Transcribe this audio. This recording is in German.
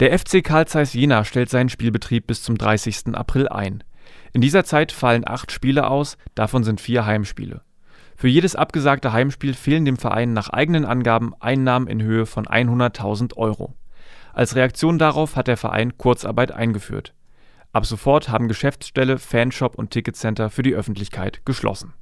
Der FC Carl Zeiss Jena stellt seinen Spielbetrieb bis zum 30. April ein. In dieser Zeit fallen acht Spiele aus, davon sind vier Heimspiele. Für jedes abgesagte Heimspiel fehlen dem Verein nach eigenen Angaben Einnahmen in Höhe von 100.000 Euro. Als Reaktion darauf hat der Verein Kurzarbeit eingeführt. Ab sofort haben Geschäftsstelle, Fanshop und Ticketcenter für die Öffentlichkeit geschlossen